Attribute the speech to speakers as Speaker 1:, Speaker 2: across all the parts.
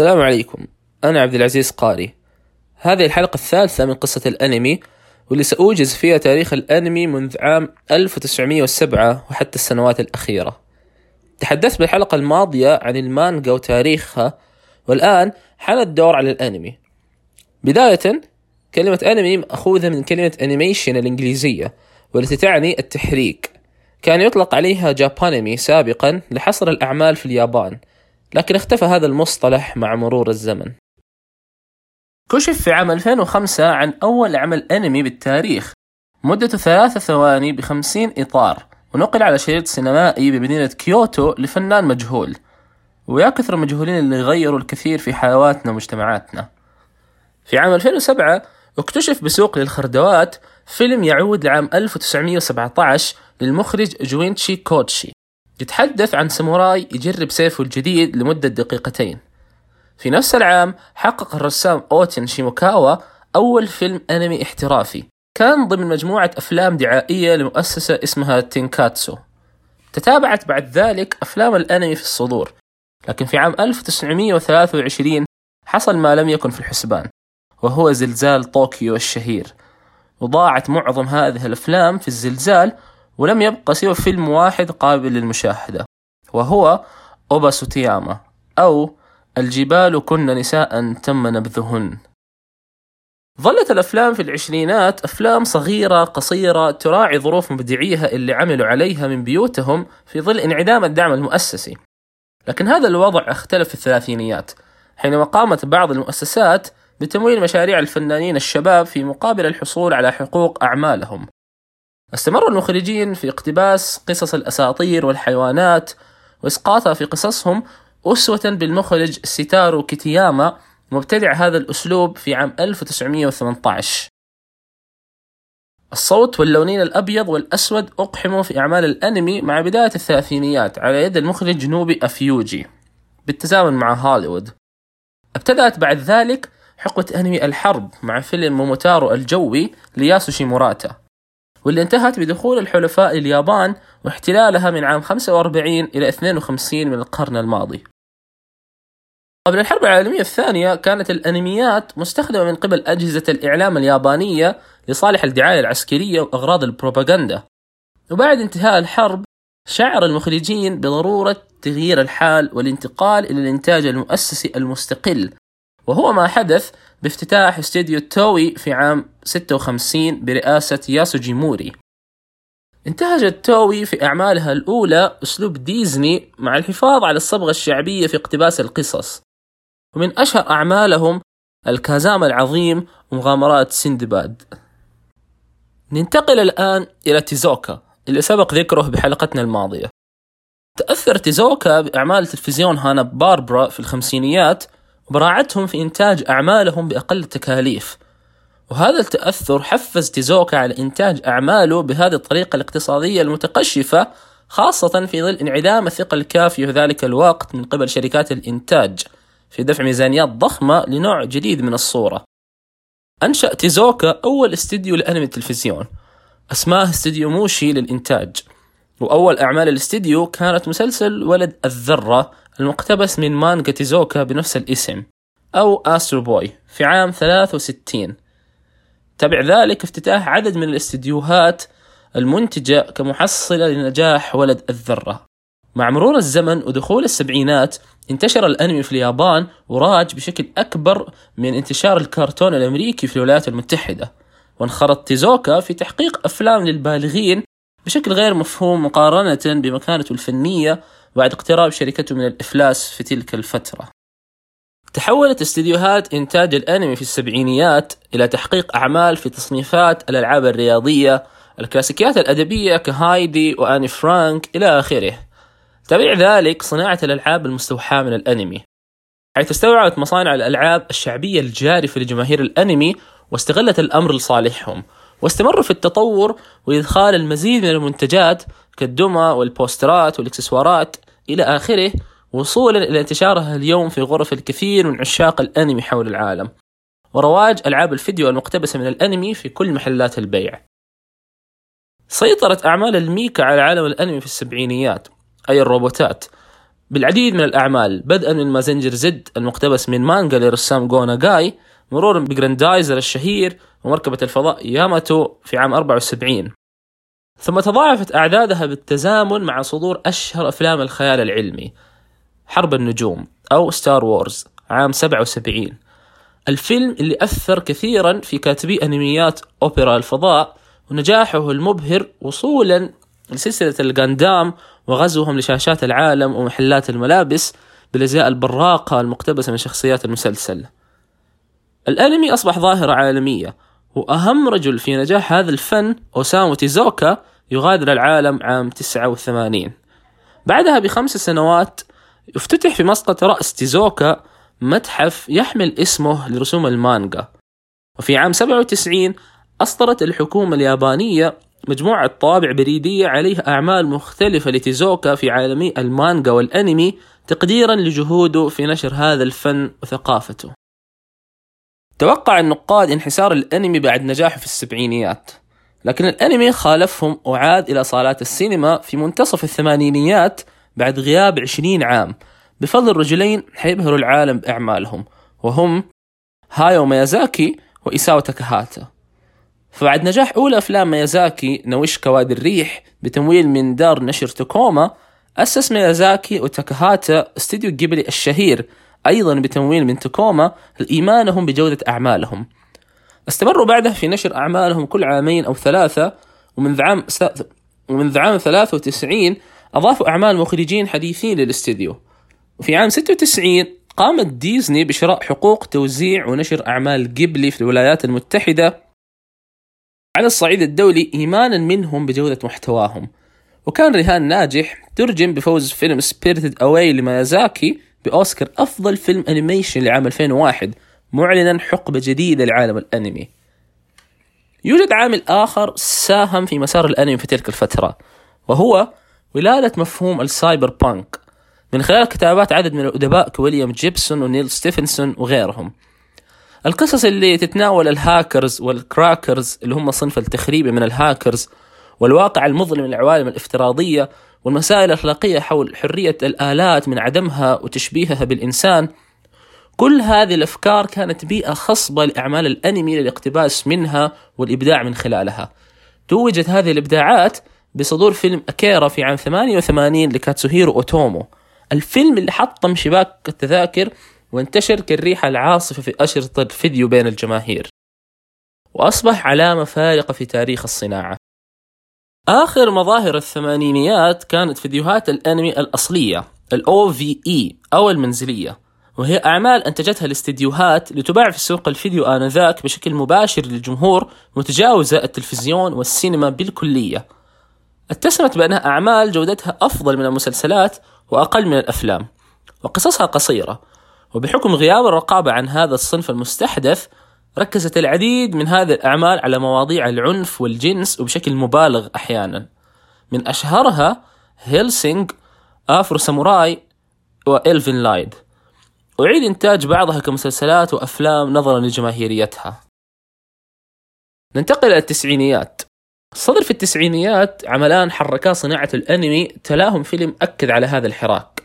Speaker 1: السلام عليكم. أنا عبد العزيز قاري. هذه الحلقة الثالثة من قصة الأنمي واللي سأوجز فيها تاريخ الأنمي منذ عام 1907 وحتى السنوات الأخيرة. تحدثت بالحلقة الماضية عن المانجا وتاريخها والآن حان الدور على الأنمي. بداية كلمة أنمي مأخوذة من كلمة animation الإنجليزية والتي تعني التحريك. كان يطلق عليها Japanime سابقا لحصر الأعمال في اليابان. لكن اختفى هذا المصطلح مع مرور الزمن. كشف في عام 2005 عن أول عمل أنمي بالتاريخ. مدته ثلاثة ثواني بخمسين إطار ونقل على شريط سينمائي بمدينة كيوتو لفنان مجهول. ويا كثر المجهولين اللي غيروا الكثير في حيواتنا ومجتمعاتنا. في عام 2007 اكتشف بسوق للخردوات فيلم يعود لعام 1917 للمخرج جونيتشي كوتشي. يتحدث عن ساموراي يجرب سيفه الجديد لمدة دقيقتين. في نفس العام حقق الرسام أوتن شيموكاوا أول فيلم أنمي احترافي. كان ضمن مجموعة أفلام دعائية لمؤسسة اسمها تينكاتسو. تتابعت بعد ذلك أفلام الأنمي في الصدور. لكن في عام 1923 حصل ما لم يكن في الحسبان وهو زلزال طوكيو الشهير. وضاعت معظم هذه الأفلام في الزلزال ولم يبقى سوى فيلم واحد قابل للمشاهدة وهو أوبا سوتياما أو الجبال كن نساء تم نبذهن. ظلت الأفلام في العشرينات أفلام صغيرة قصيرة تراعي ظروف مبدعيها اللي عملوا عليها من بيوتهم في ظل انعدام الدعم المؤسسي. لكن هذا الوضع اختلف في الثلاثينيات حينما قامت بعض المؤسسات بتمويل مشاريع الفنانين الشباب في مقابل الحصول على حقوق أعمالهم. استمر المخرجين في اقتباس قصص الأساطير والحيوانات وإسقاطها في قصصهم أسوة بالمخرج سيتارو كيتاياما مبتدع هذا الأسلوب في عام 1918 الصوت واللونين الأبيض والأسود أقحموا في أعمال الأنمي مع بداية الثلاثينيات على يد المخرج نوبورو أوفوجي بالتزامن مع هوليوود. ابتدأت بعد ذلك حقبة أنمي الحرب مع فيلم موموتارو الجوي لياسوشي موراتا. واللي انتهت بدخول الحلفاء لليابان واحتلالها من عام 45 إلى 52 من القرن الماضي. قبل الحرب العالمية الثانية كانت الأنميات مستخدمة من قبل أجهزة الإعلام اليابانية لصالح الدعاية العسكرية وأغراض البروباغندا. وبعد انتهاء الحرب شعر المخرجين بضرورة تغيير الحال والانتقال إلى الإنتاج المؤسسي المستقل. وهو ما حدث بافتتاح استديو توي في عام 56 برئاسة ياسوجي موري انتهجت توي في أعمالها الأولى أسلوب ديزني مع الحفاظ على الصبغة الشعبية في اقتباس القصص. ومن أشهر أعمالهم الكازام العظيم ومغامرات سندباد. ننتقل الآن إلى تيزوكا اللي سبق ذكره بحلقتنا الماضية. تأثر تيزوكا بأعمال تلفزيون هانا باربرا في الخمسينيات وبراعتهم في إنتاج أعمالهم بأقل التكاليف. وهذا التأثر حفز تيزوكا على إنتاج أعماله بهذه الطريقة الاقتصادية المتقشفة خاصة في ظل انعدام الثقة الكافية في ذلك الوقت من قبل شركات الإنتاج في دفع ميزانيات ضخمة لنوع جديد من الصورة. أنشأ تيزوكا أول استديو لأنمي التلفزيون أسماه استديو موشي للإنتاج. وأول أعمال الاستديو كانت مسلسل ولد الذرة المقتبس من مانجا تيزوكا بنفس الاسم أو أسترو بوي في عام 63 تبع ذلك افتتاح عدد من الاستديوهات المنتجة كمحصلة لنجاح ولد الذرة. مع مرور الزمن ودخول السبعينات انتشر الأنمي في اليابان وراج بشكل أكبر من انتشار الكرتون الأمريكي في الولايات المتحدة. وانخرط تيزوكا في تحقيق أفلام للبالغين بشكل غير مفهوم مقارنة بمكانته الفنية بعد اقتراب شركته من الإفلاس في تلك الفترة. تحولت استديوهات إنتاج الأنمي في السبعينيات إلى تحقيق أعمال في تصنيفات الألعاب الرياضية الكلاسيكيات الأدبية كهايدي وآني فرانك إلى آخره. تبع ذلك صناعة الألعاب المستوحاة من الأنمي. حيث استوعبت مصانع الألعاب الشعبية الجارفة لجماهير الأنمي واستغلت الأمر لصالحهم واستمروا في التطور وإدخال المزيد من المنتجات كالدمى والبوسترات والإكسسوارات إلى آخره وصولا إلى انتشارها اليوم في غرف الكثير من عشاق الأنمي حول العالم. ورواج ألعاب الفيديو المقتبسة من الأنمي في كل محلات البيع. سيطرت أعمال الميكا على عالم الأنمي في السبعينيات أي الروبوتات. بالعديد من الأعمال بدءا من مازنجر زد المقتبس من مانجا لرسام جونا جاي مرورا بجراندايزر الشهير ومركبة الفضاء ياماتو في عام 74 ثم تضاعفت أعدادها بالتزامن مع صدور أشهر أفلام الخيال العلمي. حرب النجوم أو Star Wars عام 77 الفيلم اللي أثر كثيرا في كاتبي أنميات أوبرا الفضاء ونجاحه المبهر وصولا لسلسلة الغاندام وغزوهم لشاشات العالم ومحلات الملابس بالأزياء البراقة المقتبسة من شخصيات المسلسل. الأنمي أصبح ظاهرة عالمية وأهم رجل في نجاح هذا الفن أوسامو تيزوكا يغادر العالم عام 89 بعدها بخمس سنوات افتتح في مسقط رأس تيزوكا متحف يحمل اسمه لرسوم المانجا. وفي عام 97 أصدرت الحكومة اليابانية مجموعة طوابع بريدية عليها أعمال مختلفة لتيزوكا في عالمي المانجا والأنمي تقديرا لجهوده في نشر هذا الفن وثقافته. توقع النقاد انحسار الأنمي بعد نجاحه في السبعينيات. لكن الأنمي خالفهم وعاد إلى صالات السينما في منتصف الثمانينيات بعد غياب عشرين عام. بفضل رجلين حيبهروا العالم بأعمالهم. وهم هايو ميازاكي وإيساو تاكاهاتا. فبعد نجاح أولى أفلام ميازاكي نوش كوادي الريح بتمويل من دار نشر توكوما أسس ميازاكي وتاكاهاتا استديو جيبلي الشهير أيضا بتمويل من توكوما لإيمانهم بجودة أعمالهم. استمروا بعدها في نشر أعمالهم كل عامين أو ثلاثة ومن عام ومن عام 93 أضافوا أعمال مخرجين حديثين للاستديو. وفي عام 96 قامت ديزني بشراء حقوق توزيع ونشر أعمال جيبلي في الولايات المتحدة على الصعيد الدولي إيمانا منهم بجودة محتواهم. وكان رهان ناجح ترجم بفوز فيلم Spirited Away لميازاكي بأوسكار أفضل فيلم animation لعام 2001 معلنا حقبة جديدة لعالم الأنمي. يوجد عامل آخر ساهم في مسار الأنمي في تلك الفترة وهو ولادة مفهوم ال cyberpunk من خلال كتابات عدد من الأدباء كويليام جيبسون ونيل ستيفنسون وغيرهم. القصص اللي تتناول ال hackers وال crackers اللي هم صنف التخريبي من الهاكرز والواقع المظلم للعوالم الافتراضية والمسائل الأخلاقية حول حرية الآلات من عدمها وتشبيهها بالإنسان. كل هذه الأفكار كانت بيئة خصبة لأعمال الأنمي للاقتباس منها والإبداع من خلالها. توجت هذه الإبداعات بصدور فيلم أكيرا في عام 88 لكاتسوهيرو أوتومو. الفيلم اللي حطم شباك التذاكر وانتشر كالريحة العاصفة في أشرطة الفيديو بين الجماهير. وأصبح علامة فارقة في تاريخ الصناعة. آخر مظاهر الثمانينيات كانت فيديوهات الأنمي الأصلية ال OVE أو المنزلية. وهي أعمال أنتجتها الاستديوهات لتباع في سوق الفيديو آنذاك بشكل مباشر للجمهور متجاوزة التلفزيون والسينما بالكلية. اتسمت بأنها أعمال جودتها أفضل من المسلسلات وأقل من الأفلام وقصصها قصيرة وبحكم غياب الرقابة عن هذا الصنف المستحدث ركزت العديد من هذه الأعمال على مواضيع العنف والجنس وبشكل مبالغ أحيانا. من أشهرها Hellsing Afro Samurai و Elfen Lied. أعيد إنتاج بعضها كمسلسلات وأفلام نظرا لجماهيريتها. ننتقل إلى التسعينيات. صدر في التسعينيات عملان حركا صناعة الأنمي تلاهم فيلم أكد على هذا الحراك.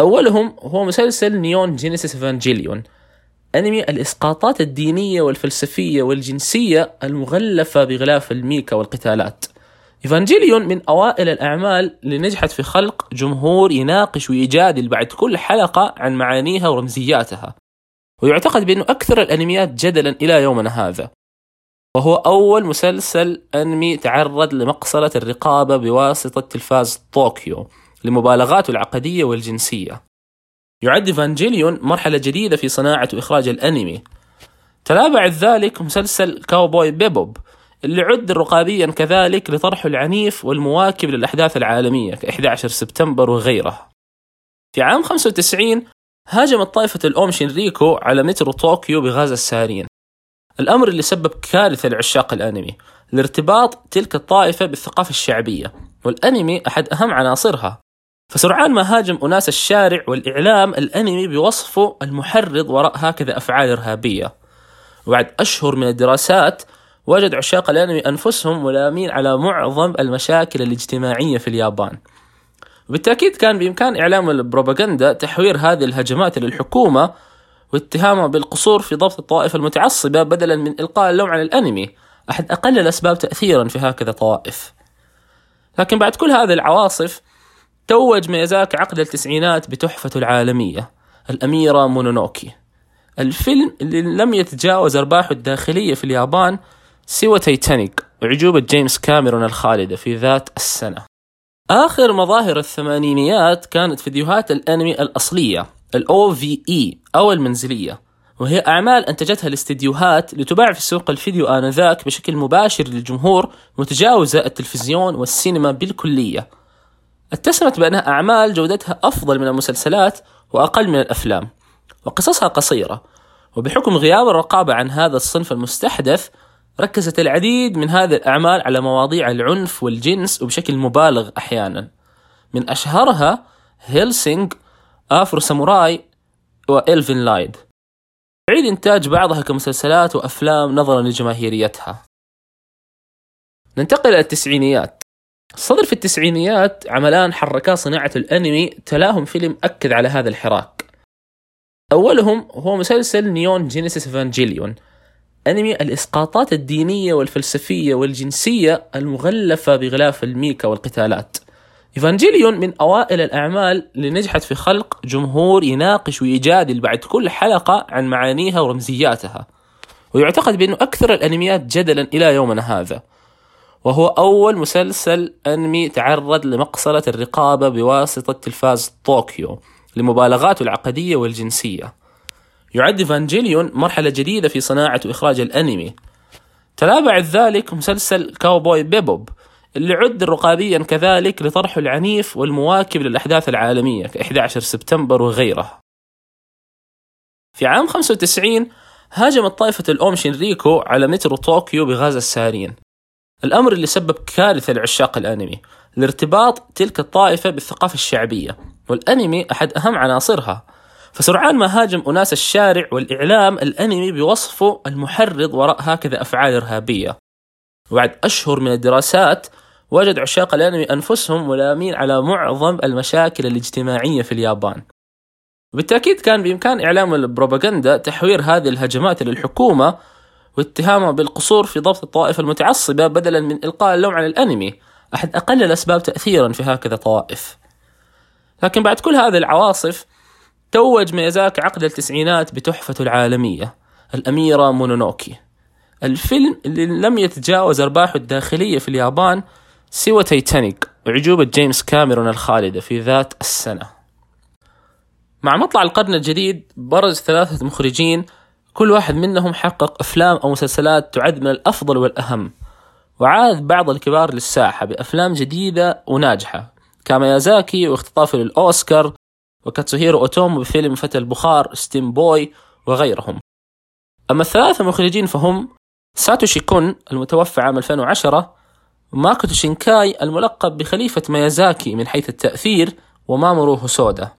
Speaker 1: أولهم هو مسلسل Neon Genesis Evangelion أنمي الإسقاطات الدينية والفلسفية والجنسية المغلفة بغلاف الميكا والقتالات. إيفانجيليون من أوائل الأعمال اللي نجحت في خلق جمهور يناقش ويجادل بعد كل حلقة عن معانيها ورمزياتها ويعتقد بأنه أكثر الأنميات جدلا إلى يومنا هذا. وهو أول مسلسل أنمي تعرض لمقصلة الرقابة بواسطة تلفاز طوكيو لمبالغاته العقدية والجنسية. يعد إيفانجيليون مرحلة جديدة في صناعة وإخراج الأنمي. تلا بعد ذلك مسلسل Cowboy Bebop اللي عدل رقابيا كذلك لطرحه العنيف والمواكب للأحداث العالمية ك 11 سبتمبر وغيره. في عام 95 هاجمت طائفة الأوم شينريكو على مترو طوكيو بغاز السارين الأمر اللي سبب كارثة لعشاق الأنمي لارتباط تلك الطائفة بالثقافة الشعبية والأنمي أحد أهم عناصرها. فسرعان ما هاجم أناس الشارع والإعلام الأنمي بوصفه المحرض وراء هكذا أفعال إرهابية. وبعد أشهر من الدراسات وجد عشاق الأنمي أنفسهم ملامين على معظم المشاكل الاجتماعية في اليابان. وبالتأكيد كان بإمكان إعلام البروباغندا تحوير هذه الهجمات للحكومة واتهامها بالقصور في ضبط الطوائف المتعصبة بدلا من إلقاء اللوم على الأنمي. أحد أقل الأسباب تأثيرا في هكذا طوائف. لكن بعد كل هذه العواصف توج ميازاكي عقد التسعينات بتحفته العالمية الأميرة مونونوكي. الفيلم اللي لم يتجاوز أرباحه الداخلية في اليابان سوى تايتانيك وأعجوبة جيمس كاميرون الخالدة في ذات السنة. آخر مظاهر الثمانينيات كانت فيديوهات الأنمي الأصلية. ال OVA أو المنزلية وهي أعمال أنتجتها الاستديوهات لتباع في سوق الفيديو آنذاك بشكل مباشر للجمهور متجاوزة التلفزيون والسينما بالكلية. اتسمت بأنها أعمال جودتها أفضل من المسلسلات وأقل من الأفلام وقصصها قصيرة. وبحكم غياب الرقابة عن هذا الصنف المستحدث ركزت العديد من هذه الأعمال على مواضيع العنف والجنس وبشكل مبالغ أحيانا. من أشهرها Hellsing Afro Samurai و Elfen Lied. أعيد إنتاج بعضها كمسلسلات وأفلام نظرا لجماهيريتها. ننتقل إلى التسعينيات. صدر في التسعينيات عملان حركا صناعة الأنمي تلاهم فيلم أكد على هذا الحراك. أولهم هو مسلسل Neon Genesis Evangelion أنمي الإسقاطات الدينية والفلسفية والجنسية المغلفة بغلاف الميكا والقتالات. إيفانجيليون من أوائل الأعمال اللي نجحت في خلق جمهور يناقش ويجادل بعد كل حلقة عن معانيها ورمزياتها ويعتقد بأنه أكثر الأنميات جدلا إلى يومنا هذا وهو أول مسلسل أنمي تعرض لمقصلة الرقابة بواسطة تلفاز طوكيو لمبالغاته العقدية والجنسية. يعد إيفانجيليون مرحلة جديدة في صناعة وإخراج الأنمي. تلا بعد ذلك مسلسل Cowboy Bebop اللي عد رقابيا كذلك لطرحه العنيف والمواكب للأحداث العالمية ك 11 سبتمبر وغيره في عام 95 هاجمت طائفة الأوم شينريكو على مترو طوكيو بغاز السارين الأمر اللي سبب كارثة لعشاق الأنمي لارتباط تلك الطائفة بالثقافة الشعبية. والأنمي أحد أهم عناصرها. فسرعان ما هاجم أناس الشارع والإعلام الأنمي بوصفه المحرض وراء هكذا أفعال إرهابية. وبعد أشهر من الدراسات وجد عشاق الأنمي أنفسهم ملامين على معظم المشاكل الاجتماعية في اليابان. وبالتأكيد كان بإمكان إعلام البروباغندا تحوير هذه الهجمات للحكومة واتهامها بالقصور في ضبط الطوائف المتعصبة بدلا من إلقاء اللوم على الأنمي. أحد أقل الأسباب تأثيرا في هكذا طوائف. لكن بعد كل هذه العواصف توج ميازاكي عقد التسعينات بتحفته العالمية الأميرة مونونوكي. الفيلم اللي لم يتجاوز أرباحه الداخلية في اليابان سوى تايتانيك أعجوبة جيمس كاميرون الخالدة في ذات السنة. مع مطلع القرن الجديد برز ثلاثة مخرجين كل واحد منهم حقق أفلام أو مسلسلات تعد من الأفضل والأهم. وعاد بعض الكبار للساحة بأفلام جديدة وناجحة كميازاكي واختطافه للأوسكار وكاتسوهيرو أوتومو بفيلم فتى البخار Steamboy وغيرهم. أما الثلاثة مخرجين فهم ساتوشي كون المتوفى عام 2010 وماكوتو شينكاي الملقب بخليفة ميازاكي من حيث التأثير ومامورو هوسودا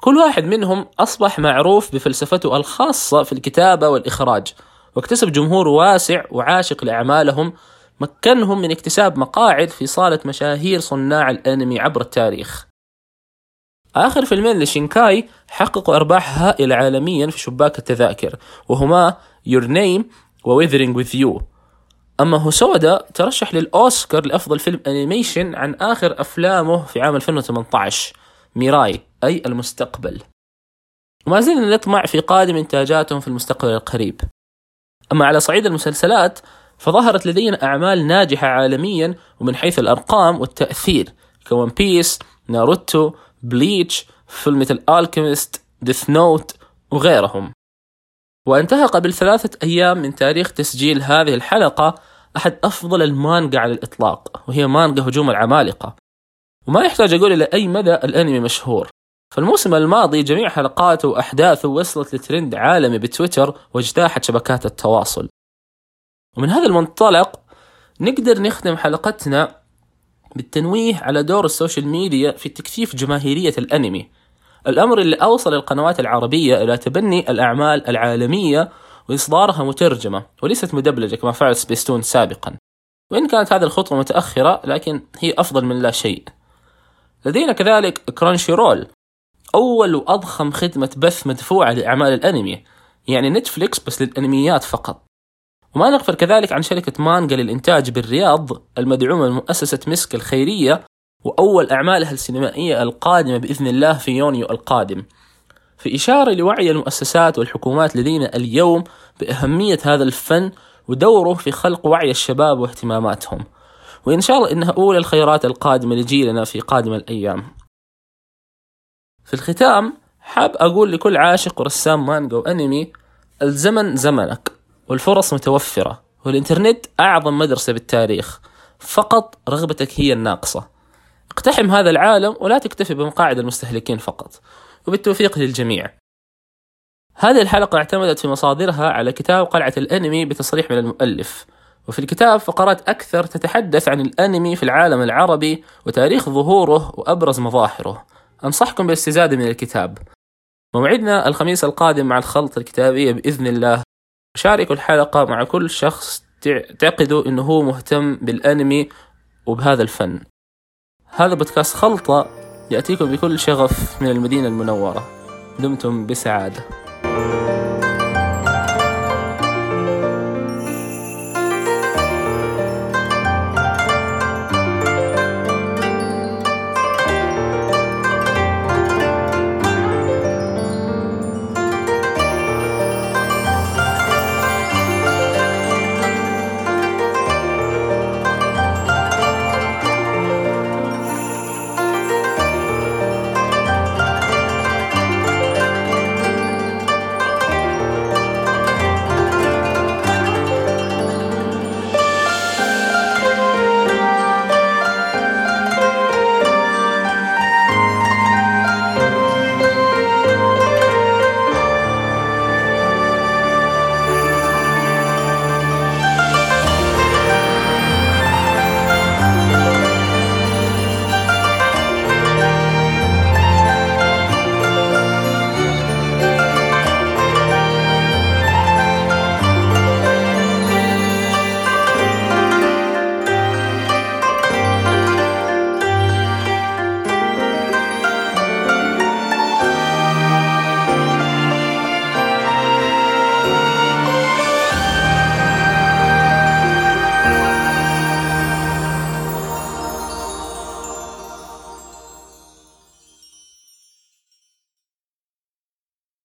Speaker 1: كل واحد منهم أصبح معروف بفلسفته الخاصة في الكتابة والإخراج واكتسب جمهور واسع وعاشق لأعمالهم مكنهم من اكتساب مقاعد في صالة مشاهير صناع الأنمي عبر التاريخ. آخر فيلمين لشينكاي حققوا أرباح هائلة عالميا في شباك التذاكر وهما Your Name و Weathering With You. أما هوسودا ترشح للأوسكار لأفضل فيلم animation عن آخر أفلامه في عام 2018 ميراي أي المستقبل. وما زلنا نطمع في قادم إنتاجاتهم في المستقبل القريب. أما على صعيد المسلسلات فظهرت لدينا أعمال ناجحة عالميا ومن حيث الأرقام والتأثير ك One Piece ناروتو Bleach Fullmetal Alchemist Death Note وغيرهم. وانتهى قبل ثلاثة أيام من تاريخ تسجيل هذه الحلقة أحد أفضل المانجا على الإطلاق وهي مانجا هجوم العمالقة. وما يحتاج أقول إلى أي مدى الأنمي مشهور. فالموسم الماضي جميع حلقاته وأحداثه وصلت لترند عالمي بتويتر واجتاحت شبكات التواصل. ومن هذا المنطلق نقدر نختم حلقتنا بالتنويه على دور ال social media في تكثيف جماهيرية الأنمي. الأمر اللي أوصل القنوات العربية إلى تبني الأعمال العالمية وإصدارها مترجمة وليست مدبلجة كما فعل سبيستون سابقا. وإن كانت هذه الخطوة متأخرة لكن هي أفضل من لا شيء. لدينا كذلك Crunchyroll أول وأضخم خدمة بث مدفوعة لأعمال الأنمي يعني نتفليكس بس للأنميات فقط. وما نغفل كذلك عن شركة مانجا للإنتاج بالرياض المدعومة من مؤسسة مسك الخيرية وأول أعمالها السينمائية القادمة بإذن الله في يونيو القادم. في إشارة لوعي المؤسسات والحكومات لدينا اليوم بأهمية هذا الفن ودوره في خلق وعي الشباب واهتماماتهم. وإن شاء الله إنها أولى الخيرات القادمة لجيلنا في قادم الأيام. في الختام حاب أقول لكل عاشق ورسام مانجا وأنمي الزمن زمنك والفرص متوفرة والإنترنت أعظم مدرسة بالتاريخ. فقط رغبتك هي الناقصة. اقتحم هذا العالم ولا تكتفي بمقاعد المستهلكين فقط. وبالتوفيق للجميع. هذه الحلقة اعتمدت في مصادرها على كتاب قلعة الأنمي بتصريح من المؤلف. وفي الكتاب فقرات أكثر تتحدث عن الأنمي في العالم العربي وتاريخ ظهوره وأبرز مظاهره. أنصحكم بالاستزادة من الكتاب. موعدنا الخميس القادم مع الخلطة الكتابية بإذن الله. شاركوا الحلقة مع كل شخص تعتقدوا أنه هو مهتم بالأنمي وبهذا الفن. هذا بودكاست خلطة يأتيكم بكل شغف من المدينة المنورة. دمتم بسعادة.